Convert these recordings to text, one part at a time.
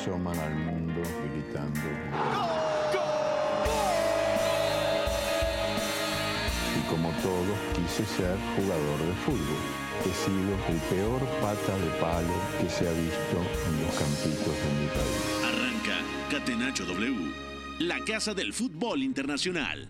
asoman al mundo gritando. Y como todos, quise ser jugador de fútbol. He sido el peor pata de palo que se ha visto en los campitos de mi país. Arranca Catenacho W, la casa del fútbol internacional.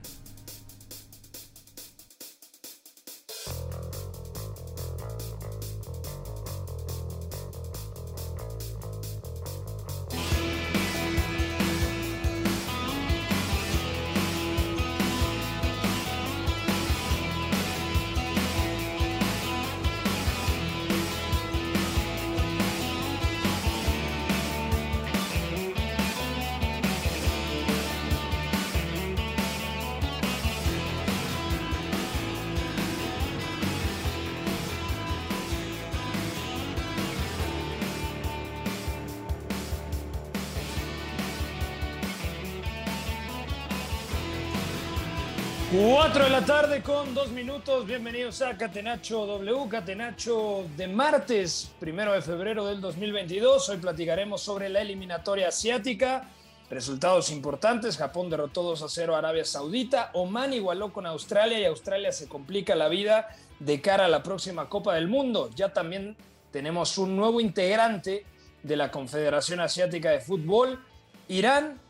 Tarde con dos minutos. Bienvenidos a Catenacho W, Catenacho de martes, primero de febrero del 2022. Hoy platicaremos sobre la eliminatoria asiática. Resultados importantes: Japón derrotó 2 a 0 a Arabia Saudita. Oman igualó con Australia y Australia se complica la vida de cara a la próxima Copa del Mundo. Ya también tenemos un nuevo integrante de la Confederación Asiática de Fútbol. Irán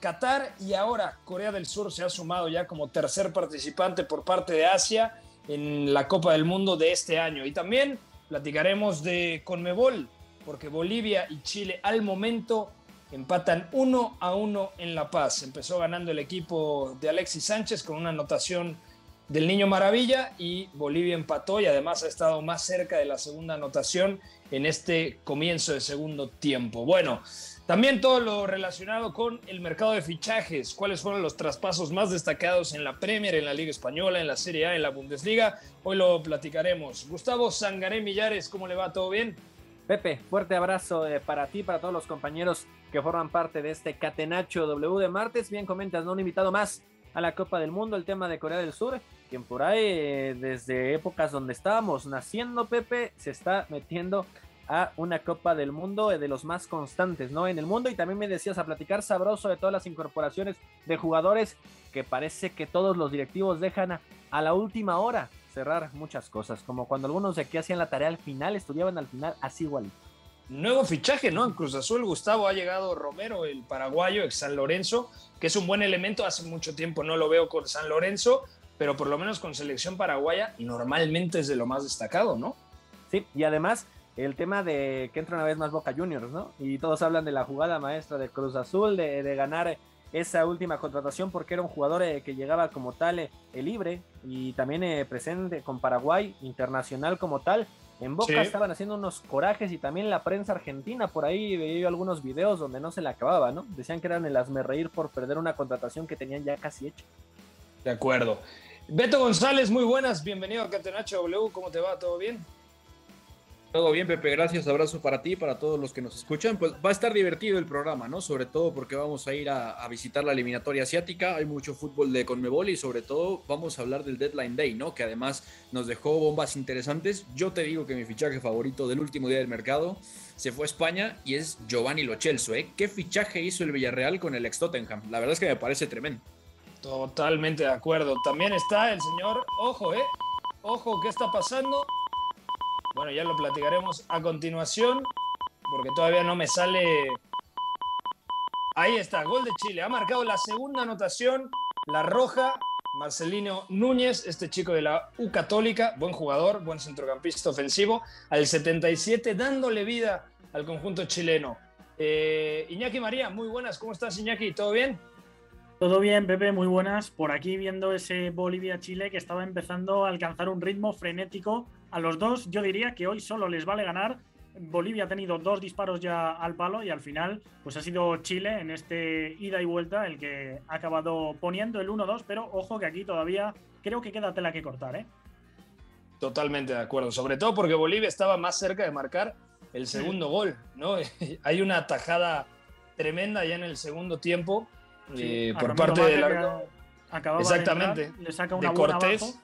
Qatar y ahora Corea del Sur se ha sumado ya como tercer participante por parte de Asia en la Copa del Mundo de este año. Y también platicaremos de Conmebol, porque Bolivia y Chile al momento empatan uno a uno en La Paz. Empezó ganando el equipo de Alexis Sánchez con una anotación del Niño Maravilla y Bolivia empató y además ha estado más cerca de la segunda anotación en este comienzo de segundo tiempo. Bueno, también todo lo relacionado con el mercado de fichajes, cuáles fueron los traspasos más destacados en la Premier, en la Liga Española, en la Serie A, en la Bundesliga. Hoy lo platicaremos. Gustavo Sangaré Millares, ¿cómo le va? ¿Todo bien? Pepe, fuerte abrazo eh, para ti, para todos los compañeros que forman parte de este Catenacho W de martes. Bien comentas, ¿no? Un invitado más a la Copa del Mundo, el tema de Corea del Sur, quien por ahí, eh, desde épocas donde estábamos naciendo, Pepe, se está metiendo a una Copa del Mundo de los más constantes, ¿no? En el mundo y también me decías a platicar sabroso de todas las incorporaciones de jugadores que parece que todos los directivos dejan a, la última hora cerrar muchas cosas, como cuando algunos de aquí hacían la tarea al final, estudiaban al final, así igualito. Nuevo fichaje, ¿no? En Cruz Azul, Gustavo, ha llegado Romero, el paraguayo, ex San Lorenzo, que es un buen elemento, hace mucho tiempo no lo veo con San Lorenzo, pero por lo menos con selección paraguaya normalmente es de lo más destacado, ¿no? Sí, y además el tema de que entra una vez más Boca Juniors, ¿no? Y todos hablan de la jugada maestra de Cruz Azul, de, ganar esa última contratación porque era un jugador eh, que llegaba como tal eh, libre y también eh, presente con Paraguay, internacional como tal. En Boca estaban haciendo unos corajes y también la prensa argentina, por ahí veía algunos videos donde no se le acababa, ¿no? Decían que eran el asme reír por perder una contratación que tenían ya casi hecha. De acuerdo. Beto González, muy buenas, bienvenido a Catenacho W, ¿cómo te va? ¿Todo bien? Todo bien, Pepe, gracias. Abrazo para ti, para todos los que nos escuchan. Pues va a estar divertido el programa, ¿no? Sobre todo porque vamos a ir a, visitar la eliminatoria asiática. Hay mucho fútbol de Conmebol y sobre todo vamos a hablar del Deadline Day, ¿no? Que además nos dejó bombas interesantes. Yo te digo que mi fichaje favorito del último día del mercado se fue a España y es Giovanni Lo Celso, ¿eh? ¿Qué fichaje hizo el Villarreal con el ex Tottenham? La verdad es que me parece tremendo. Totalmente de acuerdo. También está el señor, ojo, ¿eh? Ojo, ¿qué está pasando? Bueno, ya lo platicaremos a continuación, porque todavía no me sale. Ahí está, gol de Chile. Ha marcado la segunda anotación, la roja. Marcelino Núñez, este chico de la U Católica, buen jugador, buen centrocampista ofensivo, al 77, dándole vida al conjunto chileno. Eh, Iñaki María, muy buenas, ¿cómo estás Iñaki? ¿Todo bien? Todo bien, Pepe, muy buenas. Por aquí viendo ese Bolivia-Chile que estaba empezando a alcanzar un ritmo frenético a los dos, yo diría que hoy solo les vale ganar. Bolivia ha tenido dos disparos ya al palo y al final pues ha sido Chile en este ida y vuelta el que ha acabado poniendo el 1-2, pero ojo que aquí todavía creo que queda tela que cortar, ¿eh? Totalmente de acuerdo, sobre todo porque Bolivia estaba más cerca de marcar el segundo gol, ¿no? Hay una tajada tremenda ya en el segundo tiempo eh, por parte de la... Exactamente. le saca una de Cortés.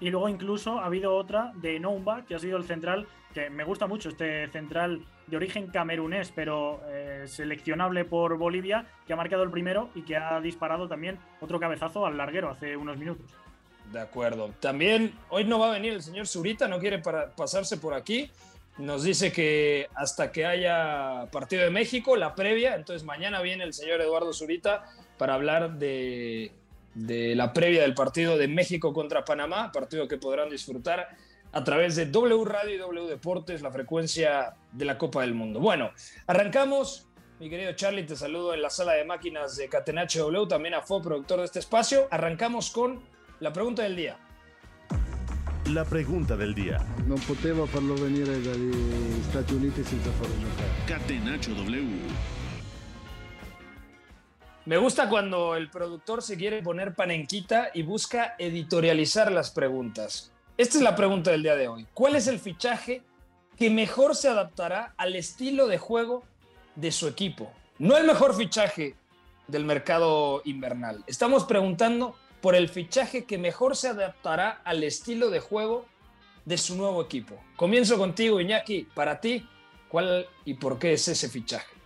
Y luego incluso ha habido otra de Noumba, que ha sido el central, que me gusta mucho este central de origen camerunés, pero eh, seleccionable por Bolivia, que ha marcado el primero y que ha disparado también otro cabezazo al larguero hace unos minutos. De acuerdo. También hoy no va a venir el señor Zurita, no quiere pasarse por aquí. Nos dice que hasta que haya partido de México, la previa, entonces mañana viene el señor Eduardo Zurita para hablar de, de la previa del partido de México contra Panamá, partido que podrán disfrutar a través de W Radio y W Deportes, la frecuencia de la Copa del Mundo. Bueno, arrancamos. Mi querido Charlie, te saludo en la sala de máquinas de Catenacho W, también a Fo, productor de este espacio. Arrancamos con la pregunta del día. La pregunta del día. No farlo dagli Stati Uniti senza farlo giocare. Catenaccio W. Me gusta cuando el productor se quiere poner panenquita y busca editorializar las preguntas. Esta es la pregunta del día de hoy. ¿Cuál es el fichaje que mejor se adaptará al estilo de juego de su equipo? No el mejor fichaje del mercado invernal. Estamos preguntando por el fichaje que mejor se adaptará al estilo de juego de su nuevo equipo. Comienzo contigo, Iñaki. Para ti, ¿cuál y por qué es ese fichaje?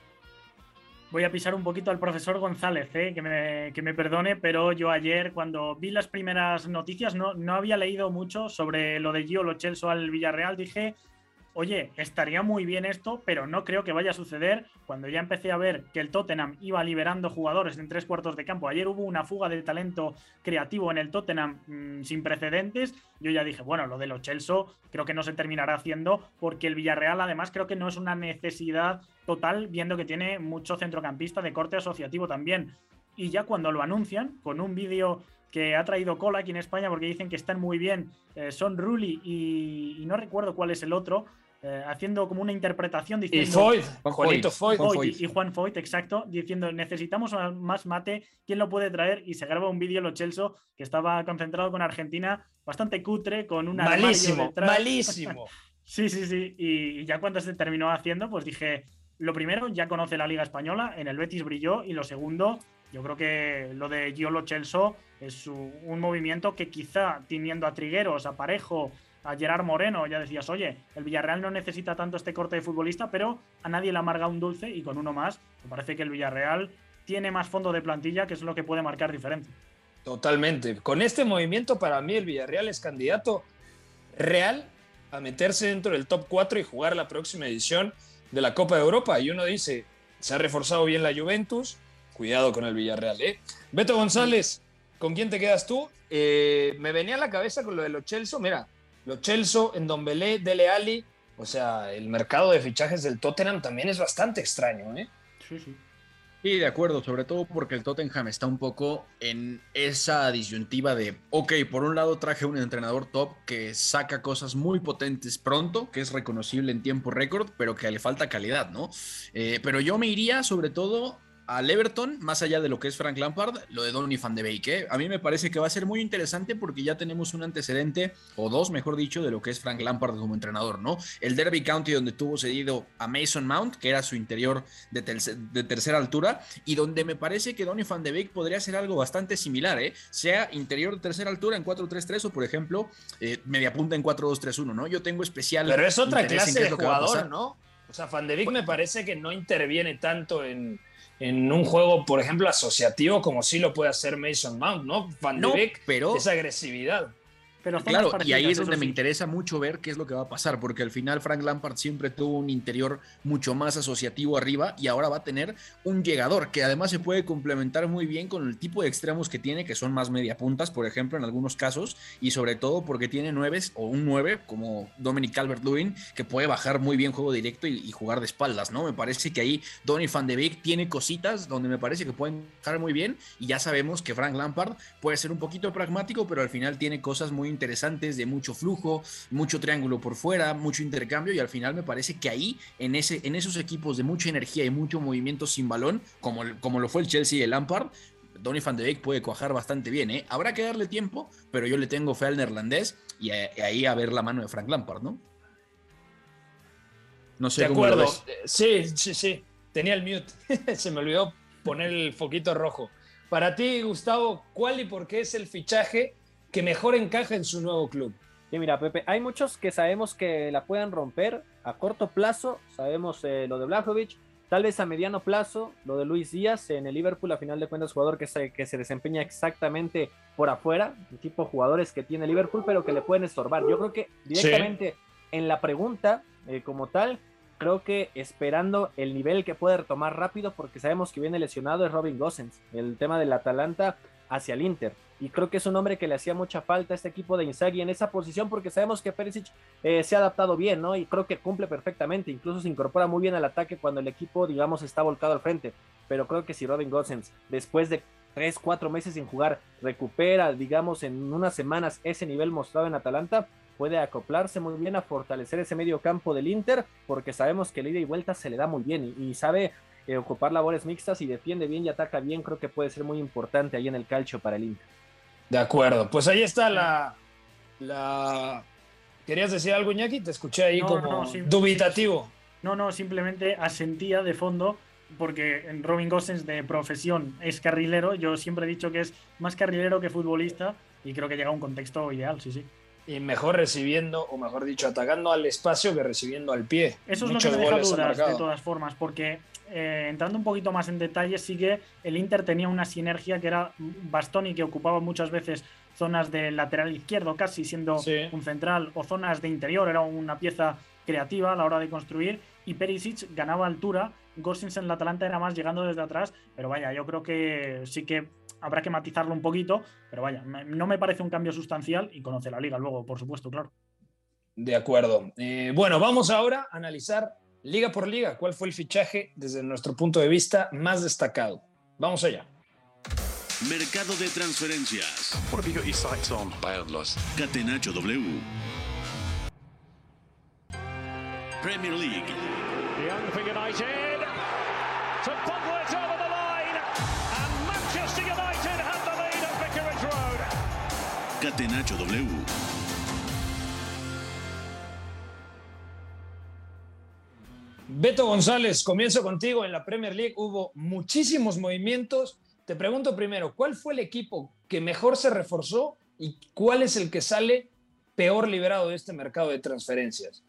Voy a pisar un poquito al profesor González, ¿eh? que, me, que, me, perdone, pero yo ayer cuando vi las primeras noticias no, no había leído mucho sobre lo de Gio Lo al Villarreal. Dije, oye, estaría muy bien esto, pero no creo que vaya a suceder. Cuando ya empecé a ver que el Tottenham iba liberando jugadores en tres cuartos de campo, ayer hubo una fuga de talento creativo en el Tottenham mm, sin precedentes, yo ya dije, bueno, lo de los Chelsea creo que no se terminará haciendo porque el Villarreal además creo que no es una necesidad total, viendo que tiene mucho centrocampista de corte asociativo también. Y ya cuando lo anuncian, con un vídeo que ha traído cola aquí en España porque dicen que están muy bien, eh, son Rulli y, no recuerdo cuál es el otro, eh, haciendo como una interpretación diciendo. Y Foyt, Juanito Foyt. Y, Juan Foyt, exacto, diciendo necesitamos más mate, ¿quién lo puede traer? Y se graba un vídeo Lo Chelso que estaba concentrado con Argentina, bastante cutre, con una. Malísimo, malísimo. sí, sí, sí. Y ya cuando se terminó haciendo, pues dije. Lo primero, ya conoce la Liga Española, en el Betis brilló, y lo segundo, yo creo que lo de Giolo Chelso es un movimiento que quizá teniendo a Trigueros, a Parejo, a Gerard Moreno, ya decías, oye, el Villarreal no necesita tanto este corte de futbolista, pero a nadie le amarga un dulce y con uno más, me parece que el Villarreal tiene más fondo de plantilla, que es lo que puede marcar diferencia. Totalmente. Con este movimiento, para mí, el Villarreal es candidato real a meterse dentro del top 4 y jugar la próxima edición de la Copa de Europa. Y uno dice, se ha reforzado bien la Juventus, cuidado con el Villarreal. ¿eh? Beto González, ¿con quién te quedas tú? Eh, me venía a la cabeza con lo de los Chelsea. Mira, lo Chelsea, en Belé, Dele Ali. O sea, el mercado de fichajes del Tottenham también es bastante extraño, ¿eh? Sí, sí. Sí, de acuerdo, sobre todo porque el Tottenham está un poco en esa disyuntiva de, ok, por un lado traje un entrenador top que saca cosas muy potentes pronto, que es reconocible en tiempo récord, pero que le falta calidad, ¿no? Eh, pero yo me iría sobre todo al Everton, más allá de lo que es Frank Lampard, lo de Donny van de Beek. ¿eh? A mí me parece que va a ser muy interesante porque ya tenemos un antecedente, o dos, mejor dicho, de lo que es Frank Lampard como entrenador, ¿no? El Derby County, donde tuvo cedido a Mason Mount, que era su interior de, tercera altura, y donde me parece que Donny van de Beek podría ser algo bastante similar, ¿eh? Sea interior de tercera altura en 4-3-3 o, por ejemplo, eh, media punta en 4-2-3-1, ¿no? Yo tengo especial. Pero es otra clase de jugador, ¿no? O sea, Van de Beek me parece que no interviene tanto en en un juego, por ejemplo, asociativo, como sí lo puede hacer Mason Mount, ¿no? Van de Beek, pero esa agresividad. Pero claro, y ahí es donde me interesa mucho ver qué es lo que va a pasar, porque al final Frank Lampard siempre tuvo un interior mucho más asociativo arriba y ahora va a tener un llegador que además se puede complementar muy bien con el tipo de extremos que tiene, que son más media puntas, por ejemplo, en algunos casos, y sobre todo porque tiene nueves o un nueve como Dominic Calvert-Lewin, que puede bajar muy bien juego directo y, jugar de espaldas, ¿no? Me parece que ahí Donny Van de Beek tiene cositas donde me parece que pueden bajar muy bien y ya sabemos que Frank Lampard puede ser un poquito pragmático, pero al final tiene cosas muy interesantes de mucho flujo, mucho triángulo por fuera, mucho intercambio y al final me parece que ahí en, ese, en esos equipos de mucha energía y mucho movimiento sin balón, como, como lo fue el Chelsea y el Lampard, Donny van de Beek puede cuajar bastante bien. ¿eh? Habrá que darle tiempo, pero yo le tengo fe al neerlandés y ahí a ver la mano de Frank Lampard, ¿no? No sé de acuerdo. Sí, sí, sí. Tenía el mute. Se me olvidó poner el foquito rojo. Para ti, Gustavo, ¿cuál y por qué es el fichaje que mejor encaja en su nuevo club. Sí, mira, Pepe, hay muchos que sabemos que la puedan romper, A corto plazo, sabemos eh, lo de Blajovic, Tal vez a mediano plazo, lo de Luis Díaz en el Liverpool, a final de cuentas, jugador que se, que se desempeña exactamente por afuera, el tipo de jugadores que tiene Liverpool, pero que le pueden estorbar. Yo creo que directamente en la pregunta, eh, como tal, creo que esperando el nivel que puede retomar rápido, porque sabemos que viene lesionado, es Robin Gosens, el tema del Atalanta hacia el Inter y creo que es un hombre que le hacía mucha falta a este equipo de Inzaghi en esa posición porque sabemos que Perisic eh, se ha adaptado bien, ¿no? Y creo que cumple perfectamente, incluso se incorpora muy bien al ataque cuando el equipo, digamos, está volcado al frente, pero creo que si Robin Gosens, después de tres, cuatro meses sin jugar, recupera, digamos, en unas semanas ese nivel mostrado en Atalanta, puede acoplarse muy bien a fortalecer ese medio campo del Inter, porque sabemos que el ida y vuelta se le da muy bien y, sabe eh, ocupar labores mixtas y defiende bien y ataca bien, creo que puede ser muy importante ahí en el calcio para el Inter. De acuerdo, pues ahí está la, la... ¿Querías decir algo, Iñaki? Te escuché ahí como dubitativo. No, no, simplemente asentía de fondo porque Robin Gosens de profesión es carrilero. Yo siempre he dicho que es más carrilero que futbolista y creo que llega a un contexto ideal, sí, sí. Y mejor recibiendo, o mejor dicho, atacando al espacio que recibiendo al pie. Eso es lo que me deja dudas, de todas formas, porque eh, entrando un poquito más en detalle, sí que el Inter tenía una sinergia que era Bastoni, que ocupaba muchas veces zonas de lateral izquierdo, casi siendo un central, o zonas de interior, era una pieza creativa a la hora de construir, y Perisic ganaba altura, Gosens en la Atalanta era más llegando desde atrás, pero vaya, yo creo que sí que habrá que matizarlo un poquito, pero vaya, no me parece un cambio sustancial y conoce la liga luego, por supuesto, claro. De acuerdo. Eh, bueno, vamos ahora a analizar liga por liga, ¿cuál fue el fichaje desde nuestro punto de vista más destacado? Vamos allá. Mercado de transferencias. What have you got your sights on? Catenacho W. Premier League. Young for United. To W. Beto González, comienzo contigo. En la Premier League hubo muchísimos movimientos. Te pregunto primero, ¿cuál fue el equipo que mejor se reforzó y cuál es el que sale peor liberado de este mercado de transferencias?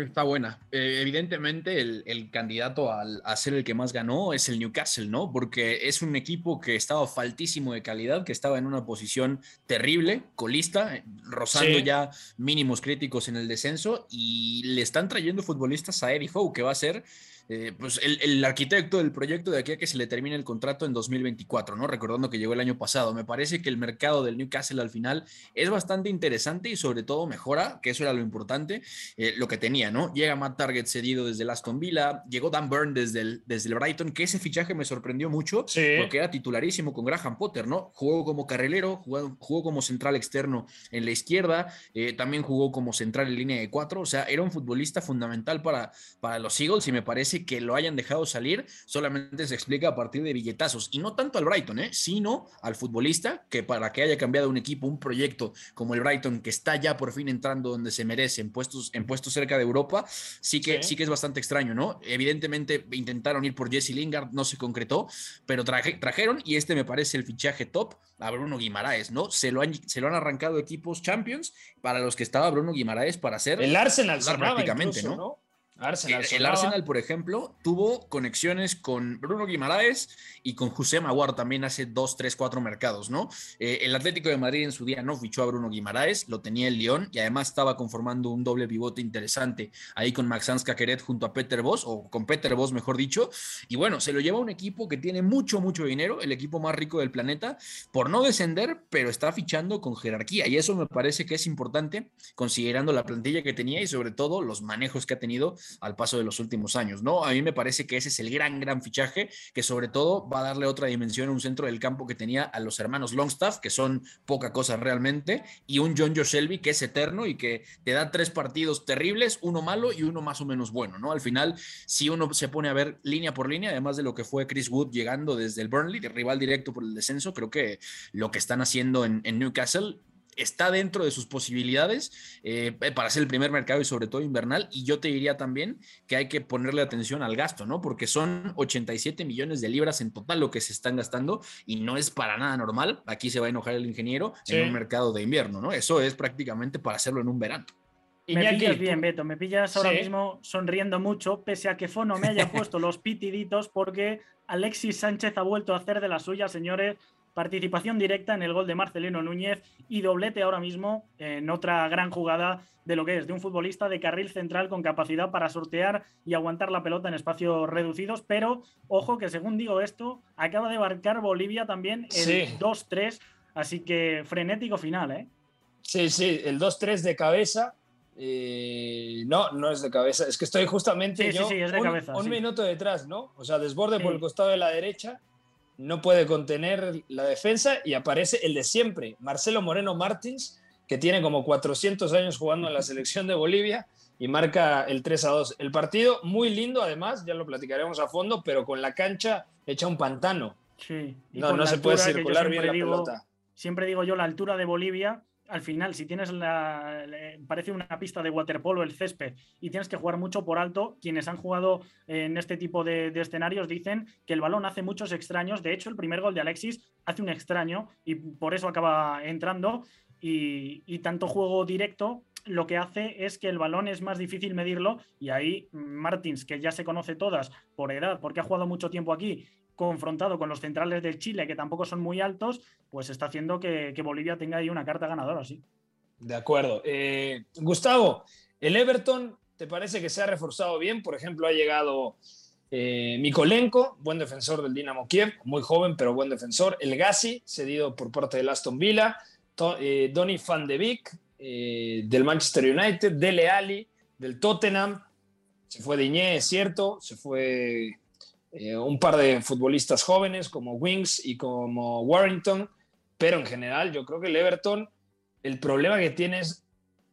Está buena. Eh, evidentemente, el, candidato a ser el que más ganó es el Newcastle, ¿no? Porque es un equipo que estaba faltísimo de calidad, que estaba en una posición terrible, colista, eh, rozando ya mínimos críticos en el descenso, y le están trayendo futbolistas a Eddie Howe, que va a ser eh, pues el, arquitecto del proyecto de aquí a que se le termine el contrato en 2024, ¿no? Recordando que llegó el año pasado. Me parece que el mercado del Newcastle al final es bastante interesante y sobre todo mejora, que eso era lo importante, eh, lo que tenía, ¿no? Llega Matt Target cedido desde el Aston Villa, llegó Dan Byrne desde el, desde el Brighton, que ese fichaje me sorprendió mucho porque era titularísimo con Graham Potter, ¿no? Jugó como carrilero, jugó, jugó como central externo en la izquierda, eh, también jugó como central en línea de cuatro, o sea, era un futbolista fundamental para, para los Eagles y me parece que lo hayan dejado salir solamente se explica a partir de billetazos. Y no tanto al Brighton, ¿eh? sino al futbolista que para que haya cambiado un equipo, un proyecto como el Brighton, que está ya por fin entrando donde se merece, en puestos, en puestos cerca de Europa, sí que, sí. que es bastante extraño, ¿no? Evidentemente intentaron ir por Jesse Lingard, no se concretó, pero trajeron y este me parece el fichaje top a Bruno Guimaraes, ¿no? Se lo han, se lo han arrancado equipos Champions para los que estaba Bruno Guimaraes para hacer el Arsenal prácticamente, ¿no? El, Arsenal, por ejemplo, tuvo conexiones con Bruno Guimaraes y con José Maguar también hace dos, tres, cuatro mercados, ¿no? Eh, el Atlético de Madrid en su día no fichó a Bruno Guimaraes, lo tenía el León y además estaba conformando un doble pivote interesante ahí con Maxence Caqueret junto a Peter Voss, o con Peter Voss, mejor dicho. Y bueno, se lo lleva un equipo que tiene mucho, mucho dinero, el equipo más rico del planeta, por no descender, pero está fichando con jerarquía. Y eso me parece que es importante, considerando la plantilla que tenía y sobre todo los manejos que ha tenido al paso de los últimos años, ¿no? A mí me parece que ese es el gran, gran fichaje que sobre todo va a darle otra dimensión a un centro del campo que tenía a los hermanos Longstaff, que son poca cosa realmente, y un John Joe Shelby que es eterno y que te da tres partidos terribles, uno malo y uno más o menos bueno, ¿no? Al final, si uno se pone a ver línea por línea, además de lo que fue Chris Wood llegando desde el Burnley, rival directo por el descenso, creo que lo que están haciendo en, en Newcastle está dentro de sus posibilidades eh, para ser el primer mercado y sobre todo invernal. Y yo te diría también que hay que ponerle atención al gasto, ¿no? Porque son 87 millones de libras en total lo que se están gastando y no es para nada normal. Aquí se va a enojar el ingeniero en un mercado de invierno, ¿no? Eso es prácticamente para hacerlo en un verano. me pillas bien, Beto, me pillas ahora mismo sonriendo mucho, pese a que Fono me haya puesto los pitiditos, porque Alexis Sánchez ha vuelto a hacer de la suya, señores. Participación directa en el gol de Marcelino Núñez y doblete ahora mismo en otra gran jugada de lo que es de un futbolista de carril central con capacidad para sortear y aguantar la pelota en espacios reducidos. Pero ojo que según digo esto, acaba de marcar Bolivia también el 2-3, así que frenético final, ¿eh? Sí, sí, el 2-3 de cabeza. Eh, no, no es de cabeza, es que estoy justamente yo un, minuto detrás, ¿no? O sea, desborde por el costado de la derecha, no puede contener la defensa y aparece el de siempre, Marcelo Moreno Martins, que tiene como 400 años jugando en la selección de Bolivia y marca el 3 a 2. El partido muy lindo, además, ya lo platicaremos a fondo, pero con la cancha hecha un pantano. Sí, no, no se puede circular bien la pelota. Siempre digo yo la altura de Bolivia al final, si tienes la. parece una pista de waterpolo el césped y tienes que jugar mucho por alto, quienes han jugado en este tipo de, escenarios dicen que el balón hace muchos extraños. De hecho, el primer gol de Alexis hace un extraño y por eso acaba entrando. Y, tanto juego directo lo que hace es que el balón es más difícil medirlo y ahí Martins, que ya se conoce todas por edad, porque ha jugado mucho tiempo aquí confrontado con los centrales del Chile, que tampoco son muy altos, pues está haciendo que, Bolivia tenga ahí una carta ganadora, sí. De acuerdo. Eh, Gustavo, el Everton, ¿te parece que se ha reforzado bien? Por ejemplo, ha llegado eh, Mikolenko, buen defensor del Dinamo Kiev, muy joven, pero buen defensor. El Gassi, cedido por parte del Aston Villa. Eh, Donny van de Beek, eh, del Manchester United. Dele Ali, del Tottenham. Se fue Diñé, es cierto. Se fue eh, un par de futbolistas jóvenes como Wings y como Warrington, pero en general yo creo que el Everton, el problema que tiene es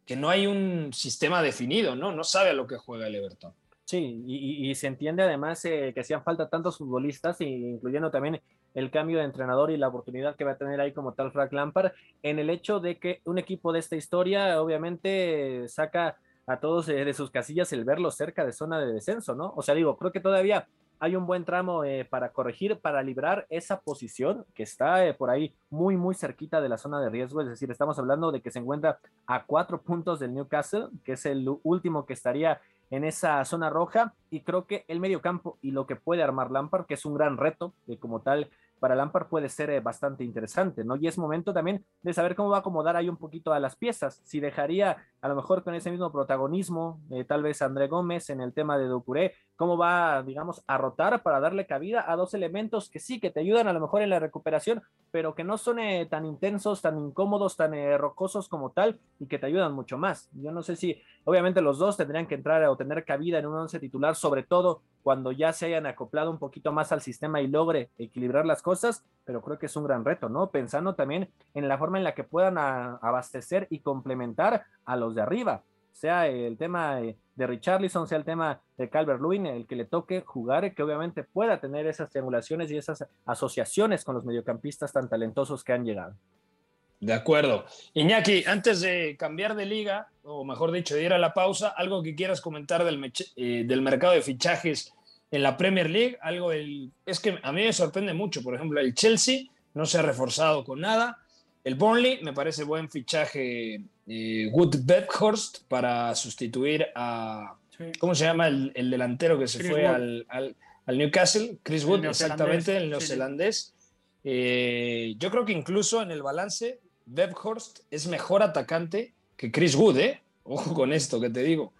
que no hay un sistema definido, ¿no? No sabe a lo que juega el Everton. Sí, y, se entiende además eh, que hacían falta tantos futbolistas, incluyendo también el cambio de entrenador y la oportunidad que va a tener ahí como tal Frank Lampard, en el hecho de que un equipo de esta historia obviamente saca a todos eh, de sus casillas el verlo cerca de zona de descenso, ¿no? O sea, digo, creo que todavía hay un buen tramo eh, para corregir, para librar esa posición que está eh, por ahí muy, muy cerquita de la zona de riesgo. Es decir, estamos hablando de que se encuentra a cuatro puntos del Newcastle, que es el último que estaría en esa zona roja. Y creo que el medio campo y lo que puede armar Lampard, que es un gran reto, que como tal para Lampard puede ser eh, bastante interesante, ¿no? Y es momento también de saber cómo va a acomodar ahí un poquito a las piezas, si dejaría a lo mejor con ese mismo protagonismo, tal vez André Gómez en el tema de Ducuré, cómo va, digamos, a rotar para darle cabida a dos elementos que sí, que te ayudan a lo mejor en la recuperación, pero que no son eh, tan intensos, tan incómodos, tan rocosos como tal, y que te ayudan mucho más. Yo no sé si, obviamente los dos tendrían que entrar o tener cabida en un once titular, sobre todo cuando ya se hayan acoplado un poquito más al sistema y logre equilibrar las cosas, pero creo que es un gran reto, ¿no? Pensando también en la forma en la que puedan abastecer y complementar a los de arriba, sea el tema de Richarlison, sea el tema de Calvert Lewin, el que le toque jugar, que obviamente pueda tener esas triangulaciones y esas asociaciones con los mediocampistas tan talentosos que han llegado. De acuerdo. Iñaki, antes de cambiar de liga, o mejor dicho, de ir a la pausa, algo que quieras comentar del, eh, del mercado de fichajes en la Premier League, algo el, es que a mí me sorprende mucho, por ejemplo, el Chelsea no se ha reforzado con nada, el Burnley me parece buen fichaje eh, Wood Bedhurst para sustituir a, ¿cómo se llama el, delantero que se fue al, Newcastle? Chris Wood, exactamente, el neozelandés. Eh, yo creo que incluso en el balance, Bedhurst es mejor atacante que Chris Wood, ¿eh? Ojo con esto que te digo.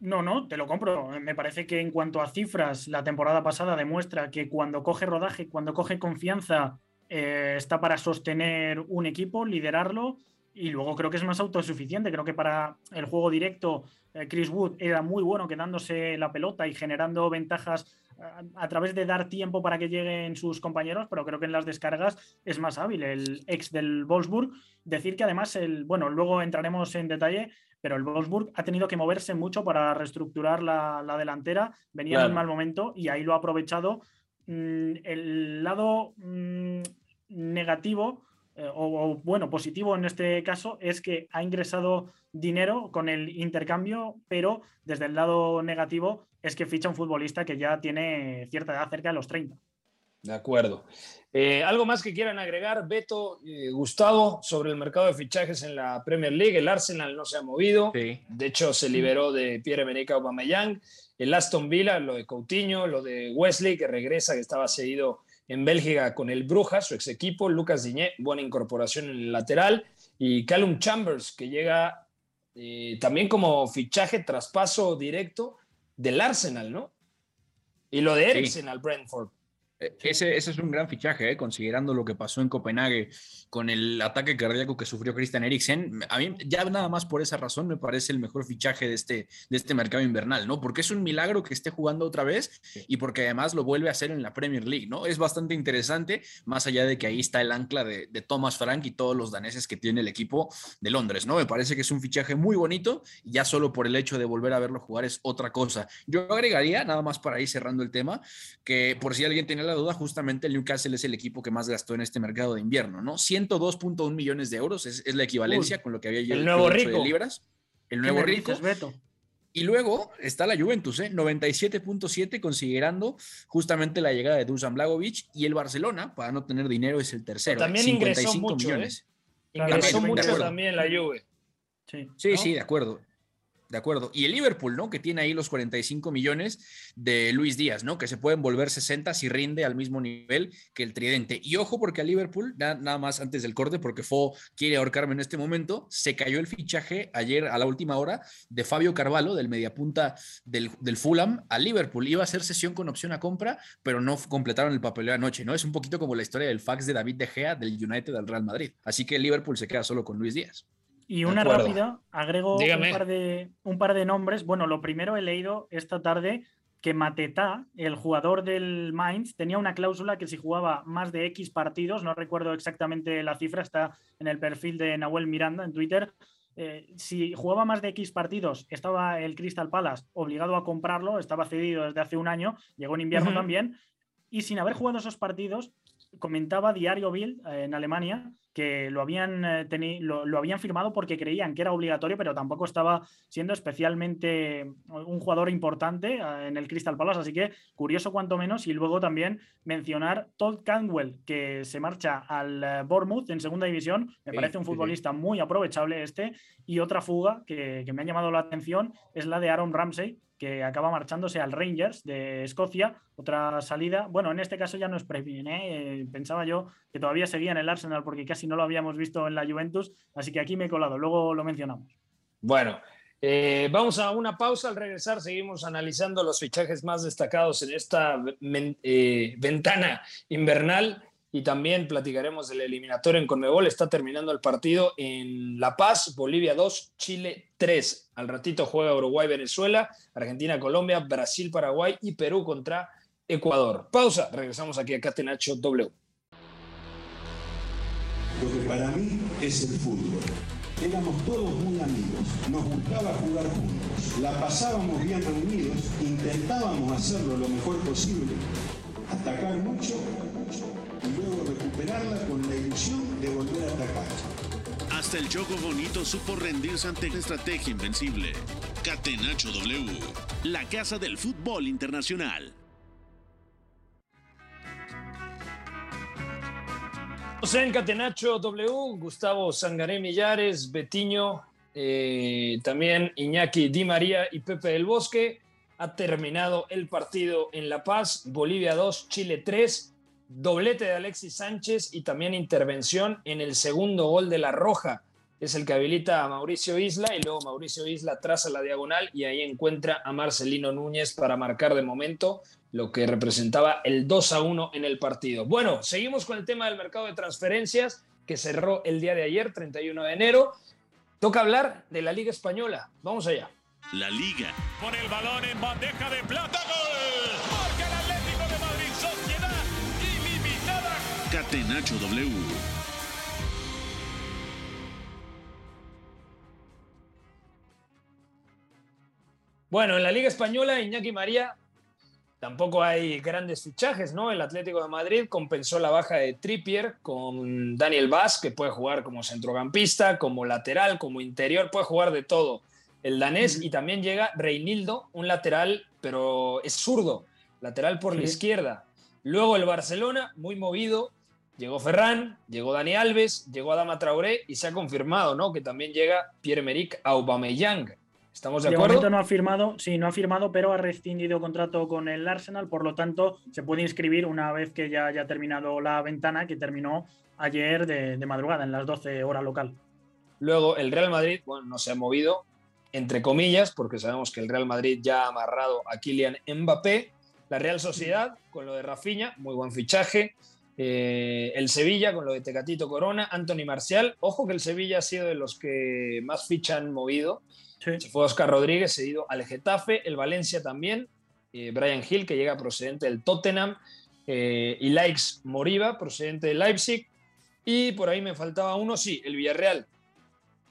No, no, te lo compro. Me parece que en cuanto a cifras, la temporada pasada demuestra que cuando coge rodaje, cuando coge confianza, eh, está para sostener un equipo, liderarlo. Y luego creo que es más autosuficiente. Creo que para el juego directo, eh, Chris Wood era muy bueno quedándose la pelota y generando ventajas a, a, través de dar tiempo para que lleguen sus compañeros, pero creo que en las descargas es más hábil el ex del Wolfsburg. Decir que además, el, bueno, luego entraremos en detalle, pero el Wolfsburg ha tenido que moverse mucho para reestructurar la, delantera, venía en un mal momento y ahí lo ha aprovechado. Mm, el lado mm, negativo, eh, o, bueno, positivo en este caso, es que ha ingresado dinero con el intercambio, pero desde el lado negativo es que ficha un futbolista que ya tiene cierta edad, cerca de los 30. De acuerdo. Eh, ¿Algo más que quieran agregar, Beto, eh, Gustavo, sobre el mercado de fichajes en la Premier League? El Arsenal no se ha movido. De hecho, se liberó de Pierre-Emerick Aubameyang. El Aston Villa, lo de Coutinho, lo de Wesley, que regresa, que estaba cedido en Bélgica con el Brujas, su ex equipo. Lucas Diñé, buena incorporación en el lateral. Y Callum Chambers, que llega eh, también como fichaje, traspaso directo del Arsenal, ¿no? Y lo de Eriksen al Brentford. Ese, ese, es un gran fichaje, ¿eh? considerando lo que pasó en Copenhague con el ataque cardíaco que sufrió Christian Eriksen. A mí, ya nada más por esa razón, me parece el mejor fichaje de este, de este mercado invernal, ¿no? Porque es un milagro que esté jugando otra vez y porque además lo vuelve a hacer en la Premier League, ¿no? Es bastante interesante, más allá de que ahí está el ancla de, de Thomas Frank y todos los daneses que tiene el equipo de Londres, ¿no? Me parece que es un fichaje muy bonito y ya solo por el hecho de volver a verlo jugar es otra cosa. Yo agregaría, nada más para ir cerrando el tema, que por si alguien tiene la duda, justamente el Newcastle es el equipo que más gastó en este mercado de invierno, ¿no? 102.1 millones de euros es, la equivalencia con lo que había yo. El nuevo rico. De libras. El nuevo rico. Y luego está la Juventus, ¿eh? 97.7, considerando justamente la llegada de Dusan Blagovic y el Barcelona, para no tener dinero, es el tercero. también 55 ingresó mucho, millones. ¿eh? Ingresó mucho también la Juve. Sí, sí, sí, de acuerdo. De acuerdo. Y el Liverpool, ¿no? Que tiene ahí los 45 millones de Luis Díaz, ¿no? Que se pueden volver 60 si rinde al mismo nivel que el Tridente. Y ojo, porque a Liverpool, nada más antes del corte, porque Fo quiere ahorcarme en este momento, se cayó el fichaje ayer a la última hora de Fabio Carvalho, del mediapunta del, del Fulham, a Liverpool. Iba a ser sesión con opción a compra, pero no completaron el papeleo anoche, ¿no? Es un poquito como la historia del fax de David De Gea del United al Real Madrid. Así que Liverpool se queda solo con Luis Díaz. Y una rápida, agrego un par, de, un par de nombres. Bueno, lo primero he leído esta tarde que Mateta, el jugador del Mainz, tenía una cláusula que si jugaba más de X partidos, no recuerdo exactamente la cifra, está en el perfil de Nahuel Miranda en Twitter, eh, si jugaba más de X partidos, estaba el Crystal Palace obligado a comprarlo, estaba cedido desde hace un año, llegó en invierno también, y sin haber jugado esos partidos, comentaba Diario Bild eh, en Alemania que lo habían, eh, lo, habían firmado porque creían que era obligatorio, pero tampoco estaba siendo especialmente un jugador importante eh, en el Crystal Palace. Así que curioso cuanto menos. Y luego también mencionar Todd Canwell, que se marcha al Bournemouth en segunda división. Me parece un futbolista muy aprovechable este. Y otra fuga que, que me ha llamado la atención es la de Aaron Ramsey, que acaba marchándose al Rangers de Escocia. Otra salida, bueno, en este caso ya no es Previn, ¿eh? pensaba yo que todavía seguía en el Arsenal porque casi no lo habíamos visto en la Juventus, así que aquí me he colado, luego lo mencionamos. Bueno, eh, vamos a una pausa, al regresar seguimos analizando los fichajes más destacados en esta eh, ventana invernal y también platicaremos del eliminatorio en Conmebol. Está terminando el partido en La Paz, Bolivia 2, Chile 3. Al ratito juega Uruguay, Venezuela, Argentina, Colombia, Brasil, Paraguay y Perú contra Ecuador. Pausa, regresamos aquí a Catenacho W. Lo que para mí es el fútbol. Éramos todos muy amigos, nos gustaba jugar juntos, la pasábamos bien reunidos, intentábamos hacerlo lo mejor posible, atacar mucho y luego recuperarla con la ilusión de volver a atacar. Hasta el Choco Bonito supo rendirse ante la estrategia invencible. Catenacho W, la casa del fútbol internacional. en Catenacho W, Gustavo Sangaré Millares, Betiño, eh, también Iñaki Di María y Pepe del Bosque. Ha terminado el partido en La Paz, Bolivia 2, Chile 3 doblete de Alexis Sánchez y también intervención en el segundo gol de La Roja. Es el que habilita a Mauricio Isla y luego Mauricio Isla traza la diagonal y ahí encuentra a Marcelino Núñez para marcar de momento lo que representaba el 2 a 1 en el partido. Bueno, seguimos con el tema del mercado de transferencias que cerró el día de ayer, 31 de enero. Toca hablar de la Liga Española. Vamos allá. La Liga. Con el balón en bandeja de plata. Catenacho W. Bueno, en la Liga Española, Iñaki María, tampoco hay grandes fichajes, ¿no? El Atlético de Madrid compensó la baja de Trippier con Daniel Vaz, que puede jugar como centrocampista, como lateral, como interior, puede jugar de todo. El danés, y también llega Reinildo, un lateral, pero es zurdo, lateral por la izquierda. Luego el Barcelona, muy movido, llegó Ferran, llegó Dani Alves, llegó Adama Traoré y se ha confirmado, ¿no? Que también llega Pierre-Emerick Aubameyang. ¿Estamos de, acuerdo? no ha firmado, sí, no ha firmado, pero ha rescindido contrato con el Arsenal, por lo tanto se puede inscribir una vez que ya haya terminado la ventana que terminó ayer de, de madrugada, en las 12 horas local. Luego el Real Madrid, bueno, no se ha movido, entre comillas, porque sabemos que el Real Madrid ya ha amarrado a Kylian Mbappé. La Real Sociedad, con lo de Rafinha, muy buen fichaje. Eh, el Sevilla, con lo de Tecatito Corona, Anthony Marcial. Ojo que el Sevilla ha sido de los que más ficha han movido. Se fue Oscar Rodríguez, cedido al Getafe. El Valencia también. Eh, Brian Hill, que llega procedente del Tottenham. Eh, y Likes Moriba, procedente de Leipzig. Y por ahí me faltaba uno, sí, el Villarreal.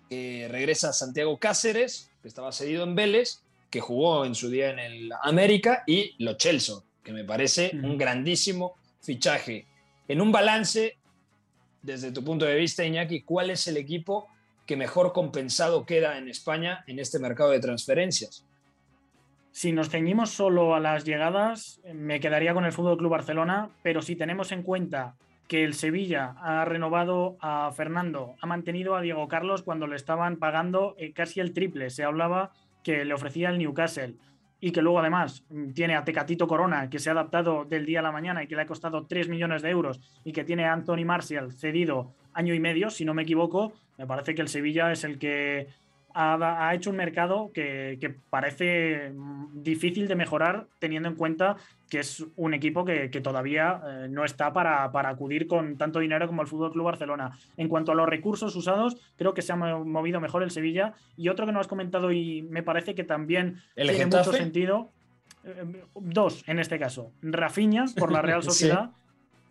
regresa Santiago Cáceres, que estaba cedido en Vélez, que jugó en su día en el América. Y Lo Chelsea, que me parece un grandísimo fichaje. En un balance, desde tu punto de vista, Iñaki, ¿cuál es el equipo que mejor compensado queda en España en este mercado de transferencias? Si nos ceñimos solo a las llegadas, me quedaría con el Fútbol Club Barcelona, pero si tenemos en cuenta que el Sevilla ha renovado a Fernando, ha mantenido a Diego Carlos cuando le estaban pagando eh, casi el triple, se hablaba que le ofrecía el Newcastle y que luego además mm, tiene a Tecatito Corona, que se ha adaptado del día a la mañana y que le ha costado 3 millones de euros, y que tiene a Anthony Martial cedido año y medio, si no me equivoco, me parece que el Sevilla es el que ha, hecho un mercado que, parece mm, difícil de mejorar teniendo en cuenta que es un equipo que, todavía eh, no está para, acudir con tanto dinero como el Fútbol Club Barcelona. En cuanto a los recursos usados, creo que se ha movido mejor el Sevilla. Y otro que no has comentado y me parece que también tiene mucho sentido. Eh, dos en este caso. Rafiña por la Real Sociedad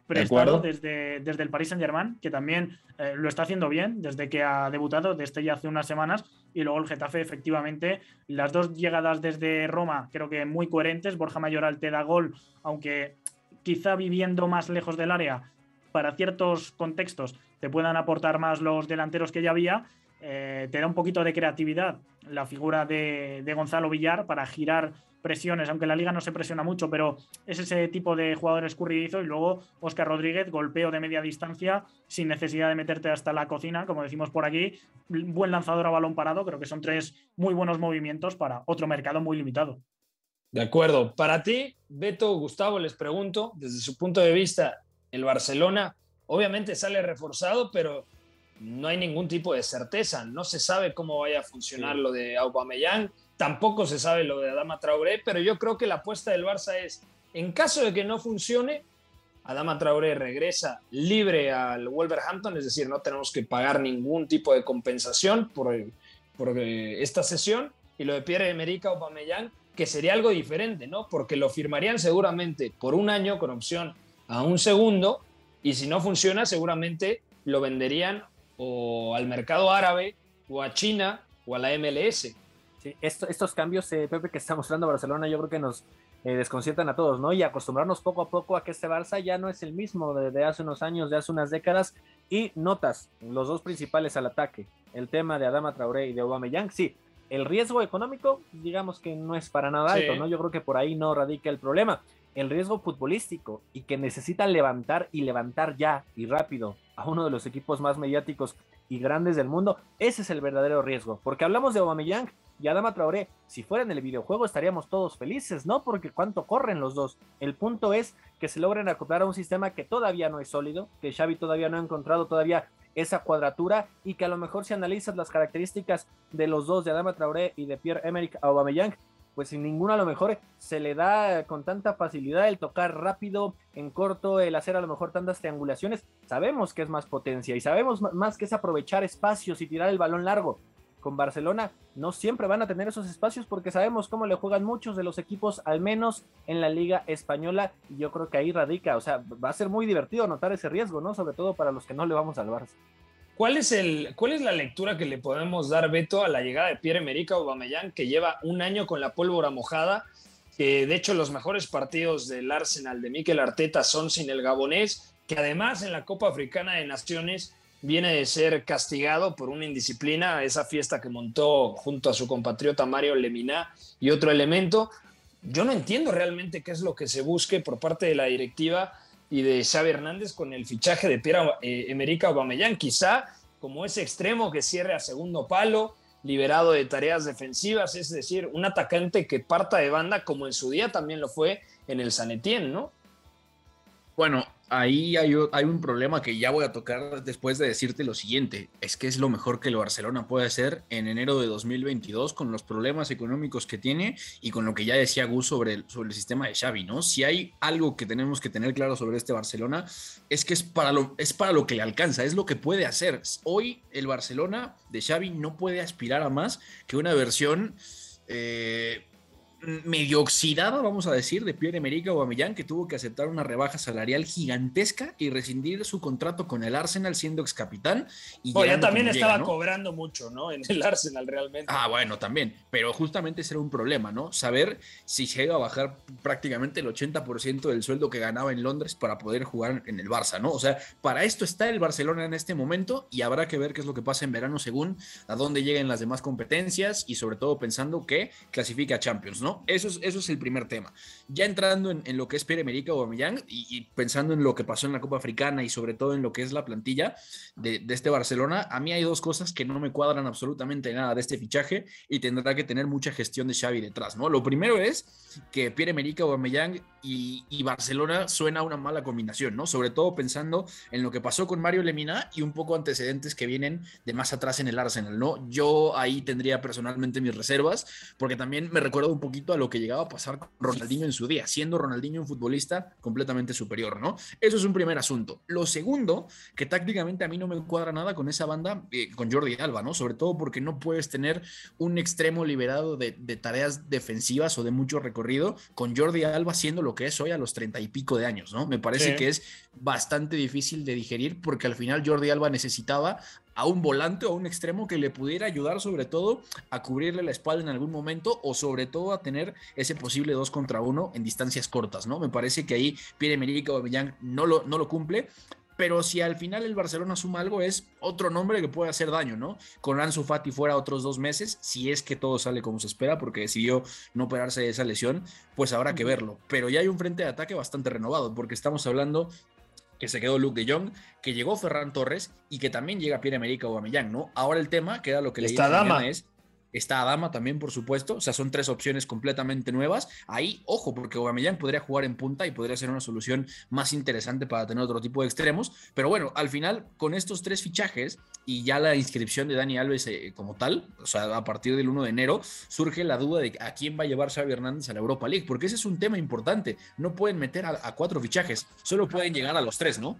prestado desde, desde el Paris Saint Germain, que también eh, lo está haciendo bien desde que ha debutado, desde ya hace unas semanas, y luego el Getafe, efectivamente, las dos llegadas desde Roma, creo que muy coherentes, Borja Mayoral te da gol, aunque quizá viviendo más lejos del área, para ciertos contextos te puedan aportar más los delanteros que ya había, eh, te da un poquito de creatividad la figura de, de Gonzalo Villar para girar presiones, aunque la liga no se presiona mucho, pero es ese tipo de jugador escurridizo y luego Oscar Rodríguez, golpeo de media distancia sin necesidad de meterte hasta la cocina, como decimos por aquí, buen lanzador a balón parado, creo que son tres muy buenos movimientos para otro mercado muy limitado. De acuerdo, para ti, Beto, Gustavo, les pregunto, desde su punto de vista, el Barcelona obviamente sale reforzado, pero no hay ningún tipo de certeza, no se sabe cómo vaya a funcionar lo de Aubameyang, Tampoco se sabe lo de Adama Traoré, pero yo creo que la apuesta del Barça es, en caso de que no funcione, Adama Traoré regresa libre al Wolverhampton, es decir, no tenemos que pagar ningún tipo de compensación por, por eh, esta sesión. Y lo de Pierre-Emerick Aubameyang, que sería algo diferente, ¿no? Porque lo firmarían seguramente por un año con opción a un segundo, y si no funciona, seguramente lo venderían o al mercado árabe, o a China, o a la MLS estos cambios, eh, Pepe, que está mostrando Barcelona, yo creo que nos eh, desconciertan a todos, ¿no? Y acostumbrarnos poco a poco a que este Barça ya no es el mismo de, hace unos años, de hace unas décadas. Y notas, los dos principales al ataque, el tema de Adama Traoré y de Aubameyang, sí, el riesgo económico, digamos que no es para nada alto, ¿no? Yo creo que por ahí no radica el problema. El riesgo futbolístico y que necesita levantar y levantar ya y rápido a uno de los equipos más mediáticos y grandes del mundo, ese es el verdadero riesgo. Porque hablamos de Aubameyang, y Adama Traoré, si fuera en el videojuego estaríamos todos felices, ¿no? Porque cuánto corren los dos. El punto es que se logren acoplar a un sistema que todavía no es sólido, que Xavi todavía no ha encontrado todavía esa cuadratura y que a lo mejor si analizas las características de los dos, de Adama Traoré y de Pierre-Emerick Aubameyang, pues sin ninguno a lo mejor se le da con tanta facilidad el tocar rápido, en corto, el hacer a lo mejor tantas triangulaciones. Sabemos que es más potencia y sabemos más que es aprovechar espacios y tirar el balón largo con Barcelona no siempre van a tener esos espacios porque sabemos cómo le juegan muchos de los equipos, al menos en la liga española, y yo creo que ahí radica, o sea, va a ser muy divertido notar ese riesgo, ¿no? Sobre todo para los que no le vamos al Barça. ¿Cuál es, el, ¿Cuál es la lectura que le podemos dar, Beto, a la llegada de Pierre-Emerick Aubameyang, que lleva un año con la pólvora mojada? Que de hecho los mejores partidos del Arsenal de Mikel Arteta son sin el gabonés, que además en la Copa Africana de Naciones viene de ser castigado por una indisciplina, esa fiesta que montó junto a su compatriota Mario Lemina y otro elemento. yo no entiendo realmente qué es lo que se busque por parte de la directiva y de Xavi Hernández con el fichaje de Pierre eh, Emerick Aubameyang. Quizá como ese extremo que cierre a segundo palo, liberado de tareas defensivas, es decir, un atacante que parta de banda como en su día también lo fue en el Sanetien, ¿no? Bueno, ahí hay, un problema que ya voy a tocar después de decirte lo siguiente. Es que es lo mejor que el Barcelona puede hacer en enero de 2022 con los problemas económicos que tiene y con lo que ya decía Gus sobre el, sistema de Xavi, ¿no? Si hay algo que tenemos que tener claro sobre este Barcelona es que es para, lo, es para lo que le alcanza, es lo que puede hacer. Hoy el Barcelona de Xavi no puede aspirar a más que una versión... Eh, medio oxidada, vamos a decir, de Pierre-Emerick Aubameyang, que tuvo que aceptar una rebaja salarial gigantesca y rescindir su contrato con el Arsenal siendo ex capitán. Y ya también estaba cobrando mucho, ¿no? En el Arsenal realmente. Ah, bueno, también. Pero justamente ese era un problema, ¿no? Saber si se iba a bajar prácticamente el 80% del sueldo que ganaba en Londres para poder jugar en el Barça, ¿no? O sea, para esto está el Barcelona en este momento y habrá que ver qué es lo que pasa en verano según a dónde lleguen las demás competencias y sobre todo pensando que clasifica a Champions, ¿no? Eso es, eso es el primer tema. Ya entrando en, lo que es Pierre Emerick Aubameyang y, y, pensando en lo que pasó en la Copa Africana y sobre todo en lo que es la plantilla de, este Barcelona, a mí hay dos cosas que no me cuadran absolutamente nada de este fichaje y tendrá que tener mucha gestión de Xavi detrás, ¿no? Lo primero es que Pierre Emerick Aubameyang y, y Barcelona suena una mala combinación, ¿no? Sobre todo pensando en lo que pasó con Mario Lemina y un poco antecedentes que vienen de más atrás en el Arsenal, ¿no? Yo ahí tendría personalmente mis reservas porque también me recuerdo un poquito a lo que llegaba a pasar con Ronaldinho en su día, siendo Ronaldinho un futbolista completamente superior, ¿no? Eso es un primer asunto. Lo segundo, que tácticamente a mí no me cuadra nada con esa banda, eh, con Jordi Alba, ¿no? Sobre todo porque no puedes tener un extremo liberado de, tareas defensivas o de mucho recorrido, con Jordi Alba siendo lo que es hoy a los treinta y pico de años, ¿no? Me parece que es bastante difícil de digerir porque al final Jordi Alba necesitaba a un volante o a un extremo que le pudiera ayudar sobre todo a cubrirle la espalda en algún momento o sobre todo a tener ese posible dos contra uno en distancias cortas, ¿no? Me parece que ahí Pierre-Emerick Aubameyang no lo, no lo cumple, pero si al final el Barcelona suma algo es otro nombre que puede hacer daño, ¿no? Con Ansu Fati fuera otros dos meses, si es que todo sale como se espera, porque decidió no operarse de esa lesión, pues habrá que verlo. Pero ya hay un frente de ataque bastante renovado, porque estamos hablando que se quedó Luke de Jong, que llegó Ferran Torres y que también llega Pierre-Emerick Aubameyang, ¿no? Ahora el tema, que era lo que le Dama. es Está Adama también, por supuesto. O sea, son tres opciones completamente nuevas. Ahí, ojo, porque Aubameyang podría jugar en punta y podría ser una solución más interesante para tener otro tipo de extremos. Pero bueno, al final, con estos tres fichajes y ya la inscripción de Dani Alves eh, como tal, o sea, a partir del 1 de enero, surge la duda de a quién va a llevar Xavi Hernández a la Europa League, porque ese es un tema importante. No pueden meter a cuatro fichajes, solo pueden llegar a los tres, ¿no?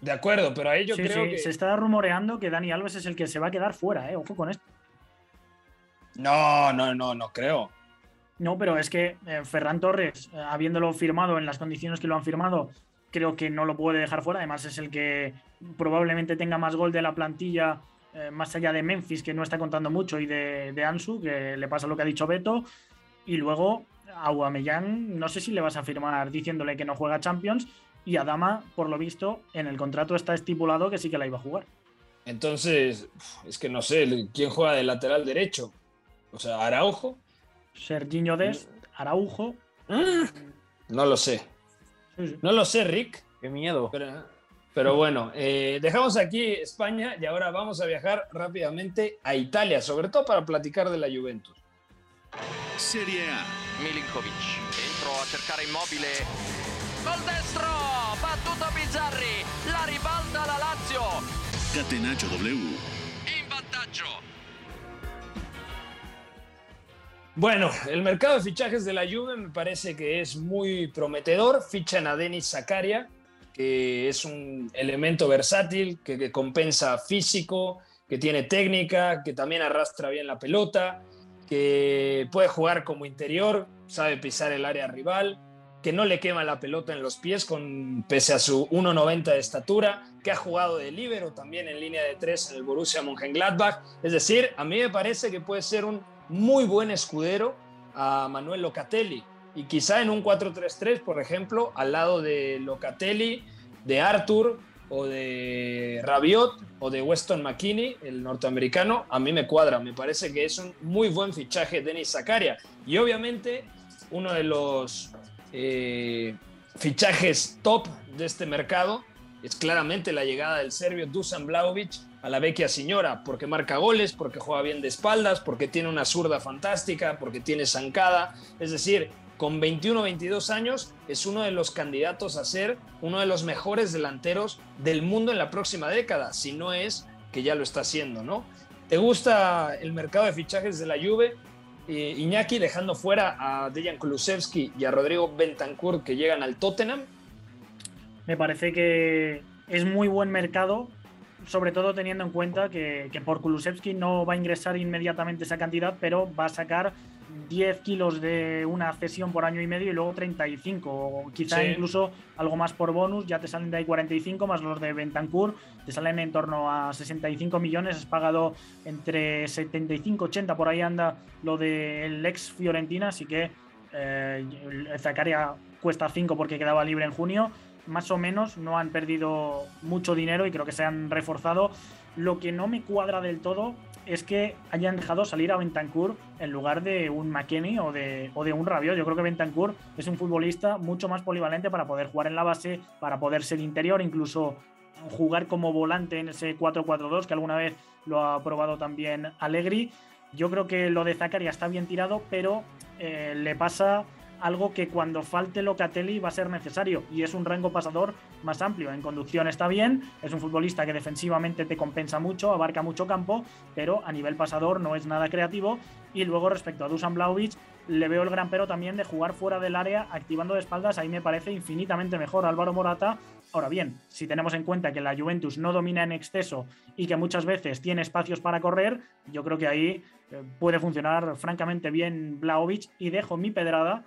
De acuerdo, pero ahí yo creo que. Se está rumoreando que Dani Alves es el que se va a quedar fuera, ¿eh? Ojo con esto. No, no, no, no creo. No, pero es que eh, Ferran Torres, eh, habiéndolo firmado en las condiciones que lo han firmado, creo que no lo puede dejar fuera. Además, es el que probablemente tenga más gol de la plantilla, eh, más allá de Memphis, que no está contando mucho, y de, de, Ansu, que le pasa lo que ha dicho Beto. Y luego, a Aubameyang, no sé si le vas a firmar diciéndole que no juega Champions, y Adama, por lo visto, en el contrato está estipulado que sí que la iba a jugar. Entonces, es que no sé, ¿quién juega de lateral derecho? O sea, Araujo. Serginho Dest, Araujo. No lo sé. No lo sé, Rick. Qué miedo. Pero, bueno, eh, dejamos aquí España y ahora vamos a viajar rápidamente a Italia, sobre todo para platicar de la Juventus. Serie A. Milinkovic. Entro a cercare immobile. Gol la ribalta la Lazio. Catenaccio W. In vantaggio. Bueno, el mercado de fichajes de la Juve me parece que es muy prometedor. Fichan a Denis Zakaria, que es un elemento versátil, que, que, compensa físico, que tiene técnica, que también arrastra bien la pelota, que puede jugar como interior, sabe pisar el área rival, que no le quema la pelota en los pies, con, pese a su 1,90 de estatura, que ha jugado de líbero también en línea de tres en el Borussia Mönchengladbach. Es decir, a mí me parece que puede ser un muy buen escudero a Manuel Locatelli. Y quizá en un 4-3-3, por ejemplo, al lado de Locatelli, de Arthur, o de Rabiot o de Weston McKinney, el norteamericano, a mí me cuadra. Me parece que es un muy buen fichaje Denis Zakaria. Y obviamente uno de los eh, fichajes top de este mercado es claramente la llegada del serbio Dusan Blaovic a la vecchia señora, porque marca goles, porque juega bien de espaldas, porque tiene una zurda fantástica, porque tiene zancada. Es decir, con 21 22 años es uno de los candidatos a ser uno de los mejores delanteros del mundo en la próxima década, si no es que ya lo está haciendo, ¿no? ¿Te gusta el mercado de fichajes de la Juve? Eh, Iñaki dejando fuera a Dejan Kulusevski y a Rodrigo Bentancur que llegan al Tottenham. Me parece que es muy buen mercado, sobre todo teniendo en cuenta que, que por Kulusevski no va a ingresar inmediatamente esa cantidad, pero va a sacar 10 kilos de una cesión por año y medio y luego 35, o quizá incluso algo más por bonus, ya te salen de ahí 45 más los de Bentancur, te salen en torno a 65 millones, has pagado entre 75, 80, por ahí anda lo del ex Fiorentina, así que eh, Zacaria cuesta 5 porque quedaba libre en junio, más o menos no han perdido mucho dinero y creo que se han reforzado. Lo que no me cuadra del todo es que hayan dejado salir a Bentancur en lugar de un McKenny o de, o de un Rabiot. Yo creo que Bentancur es un futbolista mucho más polivalente para poder jugar en la base, para poder ser interior, incluso jugar como volante en ese 4-4-2 que alguna vez lo ha probado también Allegri. Yo creo que lo de Zakaria está bien tirado, pero eh, le pasa algo que cuando falte Locatelli va a ser necesario y es un rango pasador más amplio. En conducción está bien, es un futbolista que defensivamente te compensa mucho, abarca mucho campo, pero a nivel pasador no es nada creativo. Y luego respecto a Dusan Blaovic, le veo el gran pero también de jugar fuera del área activando de espaldas, ahí me parece infinitamente mejor Álvaro Morata. Ahora bien, si tenemos en cuenta que la Juventus no domina en exceso y que muchas veces tiene espacios para correr, yo creo que ahí eh, puede funcionar francamente bien Blaovic y dejo mi pedrada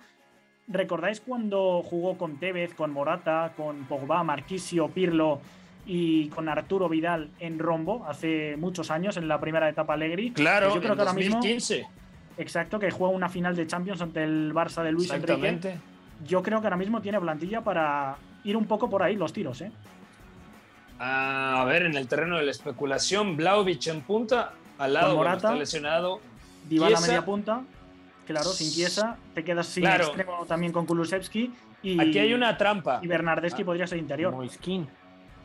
¿Recordáis cuando jugó con Tevez, con Morata, con Pogba, Marquisio, Pirlo y con Arturo Vidal en Rombo hace muchos años en la primera etapa Allegri? Claro, pues yo creo en que ahora 2015. mismo Exacto, que juega una final de Champions ante el Barça de Luis Enrique. Exactamente. Yo creo que ahora mismo tiene plantilla para ir un poco por ahí los tiros, ¿eh? A ver, en el terreno de la especulación, Blaovic en punta, al lado Morata, está lesionado. Chiesa. media punta. Claro, sin Chiesa, te quedas sin Claro. extremo también con Kulusevski. Y, Aquí hay una trampa. Y Bernardeschi podría ser interior. Moiskin.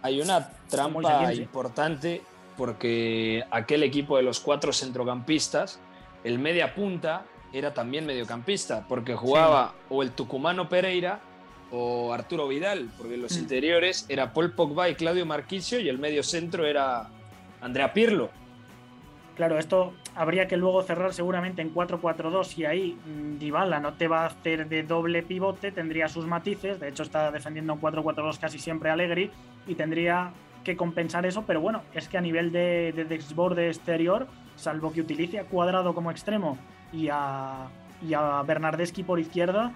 Hay una trampa sí. importante porque aquel equipo de los cuatro centrocampistas, el media punta era también mediocampista, porque jugaba o el tucumano Pereira o Arturo Vidal, porque los Mm. interiores era Paul Pogba y Claudio Marquisio y el medio centro era Andrea Pirlo. Claro, esto habría que luego cerrar seguramente en 4-4-2 y ahí mm, Dybala no te va a hacer de doble pivote, tendría sus matices, de hecho está defendiendo en 4-4-2 casi siempre Allegri y tendría que compensar eso, pero bueno, es que a nivel de, de desborde exterior, salvo que utilice a Cuadrado como extremo y a, y a Bernardeschi por izquierda,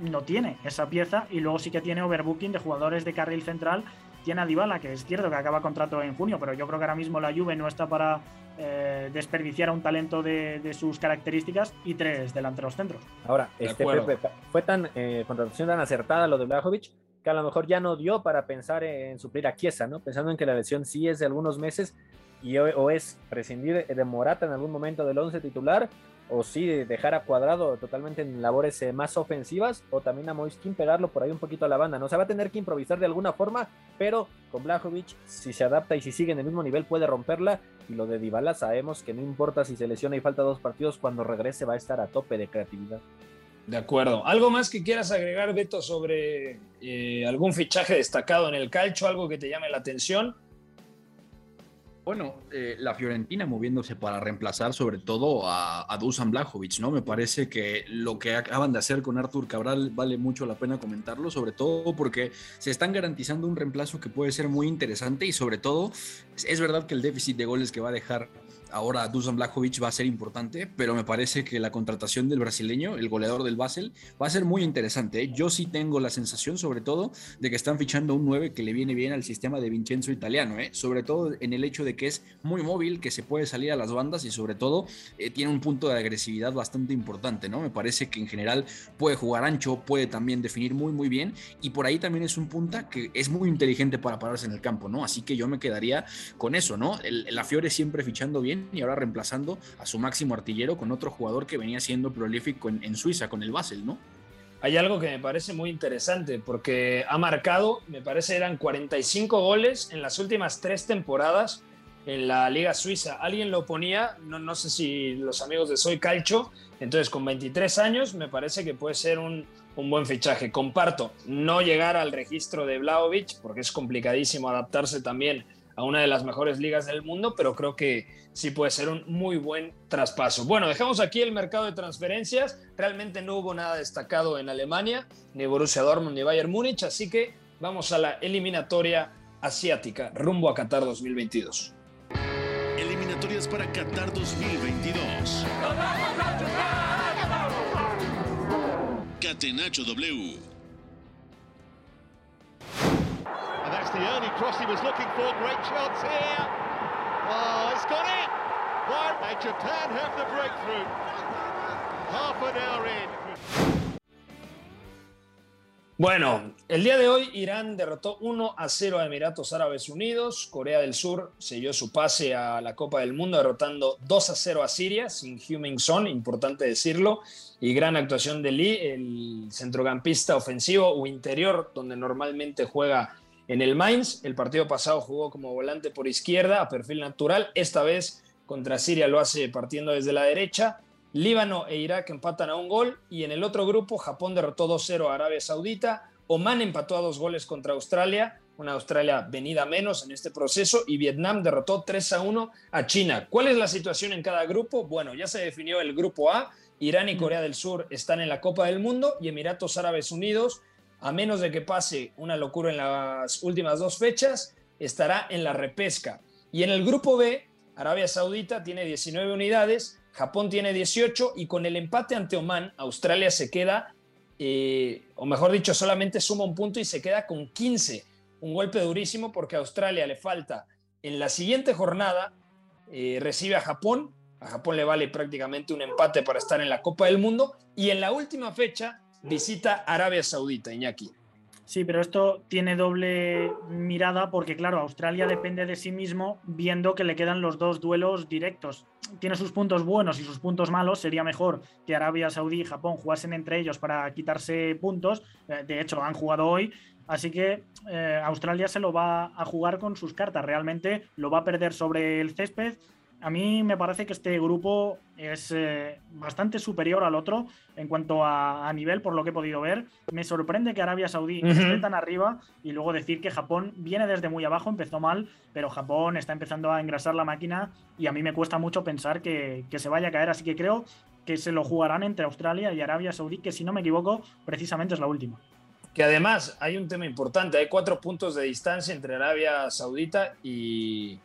no tiene esa pieza y luego sí que tiene overbooking de jugadores de carril central. Tiene a Dybala, que es cierto que acaba contrato en junio, pero yo creo que ahora mismo la Juve no está para eh, desperdiciar a un talento de, de sus características y tres delanteros centros. Ahora, De este fue tan eh, contratación tan acertada lo de Blajovic que a lo mejor ya no dio para pensar en suplir a Chiesa, ¿no? Pensando en que la lesión sí es de algunos meses y o, es prescindir de Morata en algún momento del 11 titular o sí dejar a Cuadrado totalmente en labores eh, más ofensivas o también a Moiskin pegarlo por ahí un poquito a la banda, ¿no? O sea, va a tener que improvisar de alguna forma, pero con Blajovic si se adapta y si sigue en el mismo nivel puede romperla y lo de Dybala sabemos que no importa si se lesiona y falta dos partidos, cuando regrese va a estar a tope de creatividad. De acuerdo. ¿Algo más que quieras agregar, Beto, sobre eh, algún fichaje destacado en el calcio, algo que te llame la atención? Bueno, eh, la Fiorentina moviéndose para reemplazar sobre todo a, a Dusan Blajovic, ¿no? Me parece que lo que acaban de hacer con Artur Cabral vale mucho la pena comentarlo, sobre todo porque se están garantizando un reemplazo que puede ser muy interesante y sobre todo es verdad que el déficit de goles que va a dejar ahora Dusan Blajovic va a ser importante, pero me parece que la contratación del brasileño, el goleador del Basel, va a ser muy interesante. ¿eh? Yo sí tengo la sensación, sobre todo, de que están fichando un 9 que le viene bien al sistema de Vincenzo italiano, ¿eh? sobre todo en el hecho de que es muy móvil, que se puede salir a las bandas y sobre todo eh, tiene un punto de agresividad bastante importante, ¿no? Me parece que en general puede jugar ancho, puede también definir muy, muy bien y por ahí también es un punta que es muy inteligente para pararse en el campo, ¿no? Así que yo me quedaría con eso, ¿no? la Fiore siempre fichando bien y ahora reemplazando a su máximo artillero con otro jugador que venía siendo prolífico en, Suiza, con el Basel, ¿no? Hay algo que me parece muy interesante porque ha marcado, me parece eran 45 goles en las últimas tres temporadas en la Liga Suiza. Alguien lo ponía, no, no sé si los amigos de Soy Calcho, entonces con 23 años me parece que puede ser un, un buen fichaje. Comparto, no llegar al registro de Vlaovic porque es complicadísimo adaptarse también a una de las mejores ligas del mundo, pero creo que sí puede ser un muy buen traspaso. Bueno, dejamos aquí el mercado de transferencias. Realmente no hubo nada destacado en Alemania, ni Borussia Dortmund ni Bayern Múnich, así que vamos a la eliminatoria asiática rumbo a Qatar 2022. Eliminatorias para Qatar 2022. Catenacho W the cross he was looking for. Great chance here. Oh, got it. Why? And Japan breakthrough. Half an hour. Bueno, el día de hoy Irán derrotó 1 a 0 a Emiratos Árabes Unidos. Corea del Sur selló su pase a la Copa del Mundo derrotando 2 a 0 a Siria sin Heung-min Son, importante decirlo, y gran actuación de Lee, el centrocampista ofensivo o interior donde normalmente juega en el Mainz, el partido pasado jugó como volante por izquierda a perfil natural. Esta vez contra Siria lo hace partiendo desde la derecha. Líbano e Irak empatan a un gol. Y en el otro grupo, Japón derrotó 2-0 a Arabia Saudita. Oman empató a dos goles contra Australia. Una Australia venida menos en este proceso. Y Vietnam derrotó 3-1 a China. ¿Cuál es la situación en cada grupo? Bueno, ya se definió el grupo A. Irán y Corea del Sur están en la Copa del Mundo y Emiratos Árabes Unidos a menos de que pase una locura en las últimas dos fechas, estará en la repesca. Y en el grupo B, Arabia Saudita tiene 19 unidades, Japón tiene 18 y con el empate ante Oman, Australia se queda, eh, o mejor dicho, solamente suma un punto y se queda con 15. Un golpe durísimo porque Australia le falta en la siguiente jornada, eh, recibe a Japón, a Japón le vale prácticamente un empate para estar en la Copa del Mundo y en la última fecha visita Arabia Saudita, Iñaki. Sí, pero esto tiene doble mirada porque, claro, Australia depende de sí mismo viendo que le quedan los dos duelos directos. Tiene sus puntos buenos y sus puntos malos. Sería mejor que Arabia Saudí y Japón jugasen entre ellos para quitarse puntos. Eh, de hecho, han jugado hoy. Así que eh, Australia se lo va a jugar con sus cartas. Realmente lo va a perder sobre el césped a mí me parece que este grupo es eh, bastante superior al otro en cuanto a, nivel, por lo que he podido ver. Me sorprende que Arabia Saudí esté tan arriba y luego decir que Japón viene desde muy abajo, empezó mal, pero Japón está empezando a engrasar la máquina y a mí me cuesta mucho pensar que, que se vaya a caer. Así que creo que se lo jugarán entre Australia y Arabia Saudí, que si no me equivoco, precisamente es la última. Que además hay un tema importante, hay cuatro puntos de distancia entre Arabia Saudita y,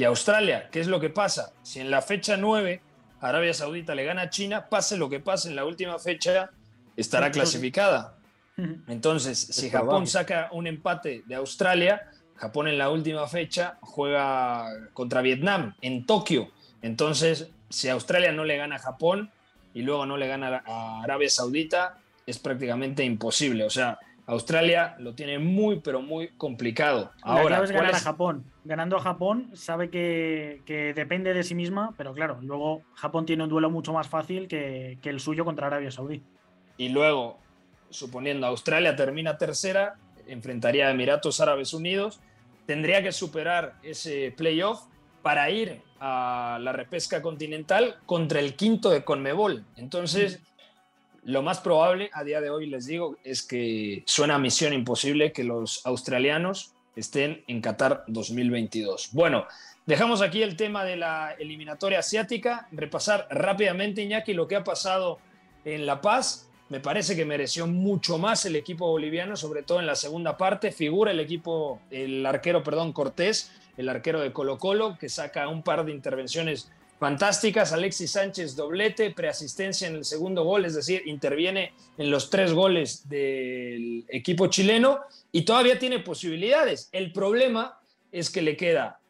y Australia. ¿Qué es lo que pasa? Si en la fecha 9 Arabia Saudita le gana a China, pase lo que pase en la última fecha, estará clasificada. Entonces, si Japón saca un empate de Australia, Japón en la última fecha juega contra Vietnam en Tokio. Entonces, si Australia no le gana a Japón y luego no le gana a Arabia Saudita, es prácticamente imposible. O sea, Australia lo tiene muy, pero muy complicado. Ahora, la es ganar a Japón. Ganando a Japón, sabe que, depende de sí misma, pero claro, luego Japón tiene un duelo mucho más fácil que, el suyo contra Arabia Saudí. Y luego, suponiendo Australia termina tercera, enfrentaría a Emiratos Árabes Unidos, tendría que superar ese playoff para ir a la repesca continental contra el quinto de Conmebol. Entonces, lo más probable a día de hoy, les digo, es que suena misión imposible que los australianos estén en Qatar 2022. Bueno, dejamos aquí el tema de la eliminatoria asiática, repasar rápidamente, Iñaki, lo que ha pasado en La Paz. Me parece que mereció mucho más el equipo boliviano, sobre todo en la segunda parte. Figura el equipo, el arquero, perdón, Cortés, el arquero de Colo Colo, que saca un par de intervenciones fantásticas. Alexis Sánchez doblete, preasistencia en el segundo gol, es decir, interviene en los tres goles del equipo chileno y todavía tiene posibilidades. El problema es que le queda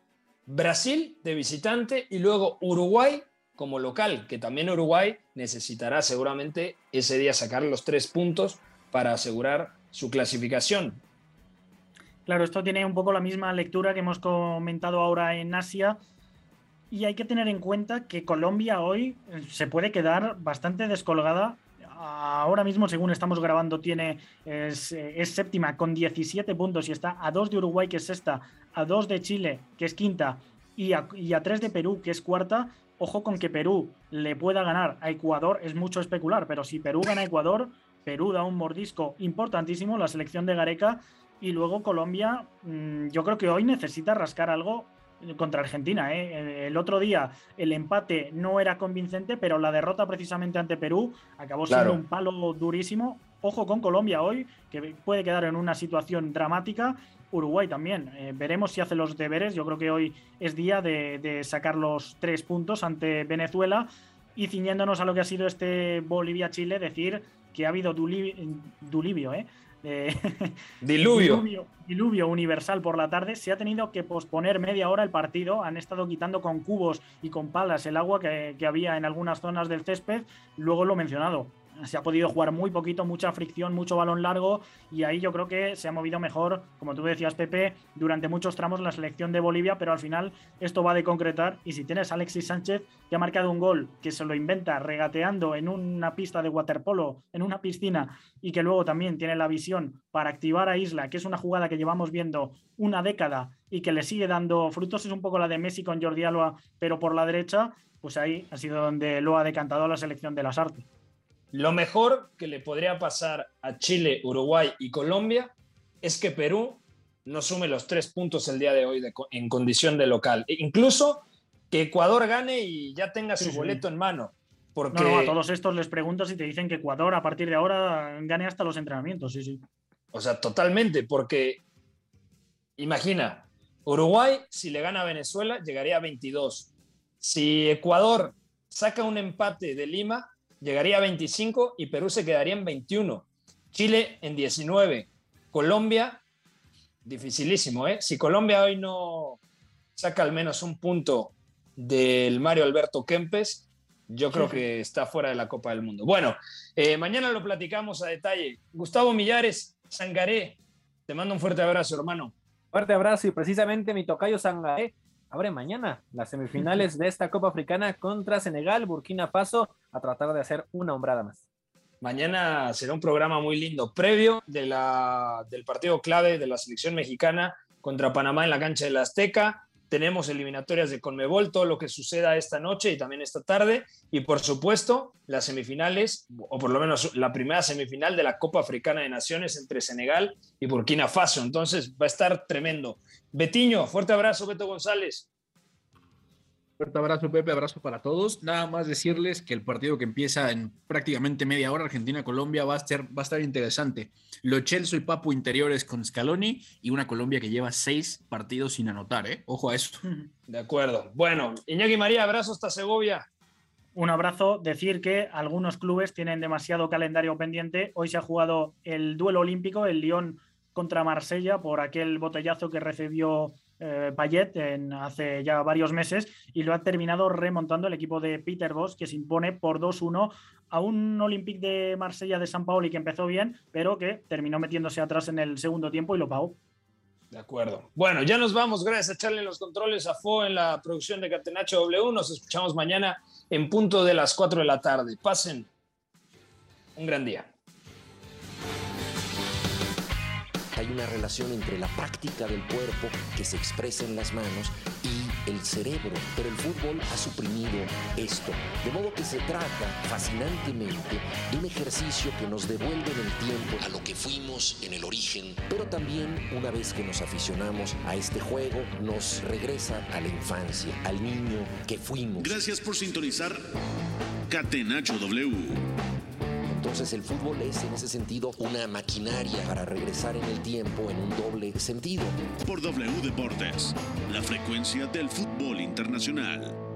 Brasil de visitante y luego Uruguay como local, que también Uruguay necesitará seguramente ese día sacar los tres puntos para asegurar su clasificación. Claro, esto tiene un poco la misma lectura que hemos comentado ahora en Asia. Y hay que tener en cuenta que Colombia hoy eh, se puede quedar bastante descolgada. Ahora mismo, según estamos grabando, tiene es, eh, séptima con 17 puntos y está a dos de Uruguay, que es sexta, a dos de Chile, que es quinta, y a, y a tres de Perú, que es cuarta. Ojo con que Perú le pueda ganar a Ecuador, es mucho especular, pero si Perú gana a Ecuador, Perú da un mordisco importantísimo, la selección de Gareca, y luego Colombia, mm, yo creo que hoy necesita rascar algo contra Argentina. ¿eh? El otro día el empate no era convincente, pero la derrota precisamente ante Perú acabó siendo un palo durísimo. Ojo con Colombia hoy, que puede quedar en una situación dramática. Uruguay también. Eh, veremos si hace los deberes. Yo creo que hoy es día de, sacar los tres puntos ante Venezuela. Y ciñéndonos a lo que ha sido este Bolivia-Chile, decir que ha habido dulivio, ¿eh? diluvio. diluvio. universal por la tarde. Se ha tenido que posponer media hora el partido. Han estado quitando con cubos y con palas el agua que, que había en algunas zonas del césped. Luego lo mencionado se ha podido jugar muy poquito, mucha fricción, mucho balón largo y ahí yo creo que se ha movido mejor, como tú decías Pepe, durante muchos tramos la selección de Bolivia, pero al final esto va de concretar y si tienes a Alexis Sánchez que ha marcado un gol que se lo inventa regateando en una pista de waterpolo, en una piscina y que luego también tiene la visión para activar a Isla, que es una jugada que llevamos viendo una década y que le sigue dando frutos, es un poco la de Messi con Jordi Alba, pero por la derecha, pues ahí ha sido donde lo ha decantado la selección de las artes. Lo mejor que le podría pasar a Chile, Uruguay y Colombia es que Perú no sume los tres puntos el día de hoy en condición de local. E incluso que Ecuador gane y ya tenga su boleto en mano. Porque... No, a todos estos les pregunto si te dicen que Ecuador a partir de ahora gane hasta los entrenamientos, sí, sí. O sea, totalmente, porque imagina, Uruguay si le gana a Venezuela llegaría a 22. Si Ecuador saca un empate de Lima, llegaría a 25 y Perú se quedaría en 21. Chile en 19. Colombia, dificilísimo, ¿eh? Si Colombia hoy no saca al menos un punto del Mario Alberto Kempes, yo creo que está fuera de la Copa del Mundo. Bueno, eh, mañana lo platicamos a detalle. Gustavo Millares, Sangaré, te mando un fuerte abrazo, hermano. Fuerte abrazo y precisamente mi tocayo Sangaré abre mañana las semifinales de esta Copa Africana contra Senegal, Burkina Faso, a tratar de hacer una hombrada más. Mañana será un programa muy lindo, previo de la, del partido clave de la selección mexicana contra Panamá en la cancha de la Azteca tenemos eliminatorias de Conmebol, todo lo que suceda esta noche y también esta tarde, y por supuesto las semifinales, o por lo menos la primera semifinal de la Copa Africana de Naciones entre Senegal y Burkina Faso. Entonces va a estar tremendo. Betiño, fuerte abrazo, Beto González. Fuerte abrazo, Pepe, abrazo para todos. Nada más decirles que el partido que empieza en prácticamente media hora, Argentina-Colombia, va, a estar, va a estar interesante. Lo Chelsea y Papu interiores con Scaloni y una Colombia que lleva seis partidos sin anotar, ¿eh? Ojo a eso. De acuerdo. Bueno, Iñaki María, abrazo hasta Segovia. Un abrazo. Decir que algunos clubes tienen demasiado calendario pendiente. Hoy se ha jugado el duelo olímpico, el Lyon contra Marsella, por aquel botellazo que recibió eh, Payet en, hace ya varios meses y lo ha terminado remontando el equipo de Peter Bosch que se impone por 2-1 a un Olympique de Marsella de San Paoli que empezó bien pero que terminó metiéndose atrás en el segundo tiempo y lo pagó. De acuerdo. Bueno, ya nos vamos. Gracias a echarle los controles a Fo en la producción de Catenacho W. Nos escuchamos mañana en punto de las 4 de la tarde. Pasen un gran día. Hay una relación entre la práctica del cuerpo que se expresa en las manos y el cerebro, pero el fútbol ha suprimido esto, de modo que se trata fascinantemente de un ejercicio que nos devuelve en el tiempo a lo que fuimos en el origen, pero también una vez que nos aficionamos a este juego, nos regresa a la infancia, al niño que fuimos. Gracias por sintonizar Catenacho W entonces el fútbol es en ese sentido una maquinaria para regresar en el tiempo en un doble sentido. Por W Deportes, la frecuencia del fútbol internacional.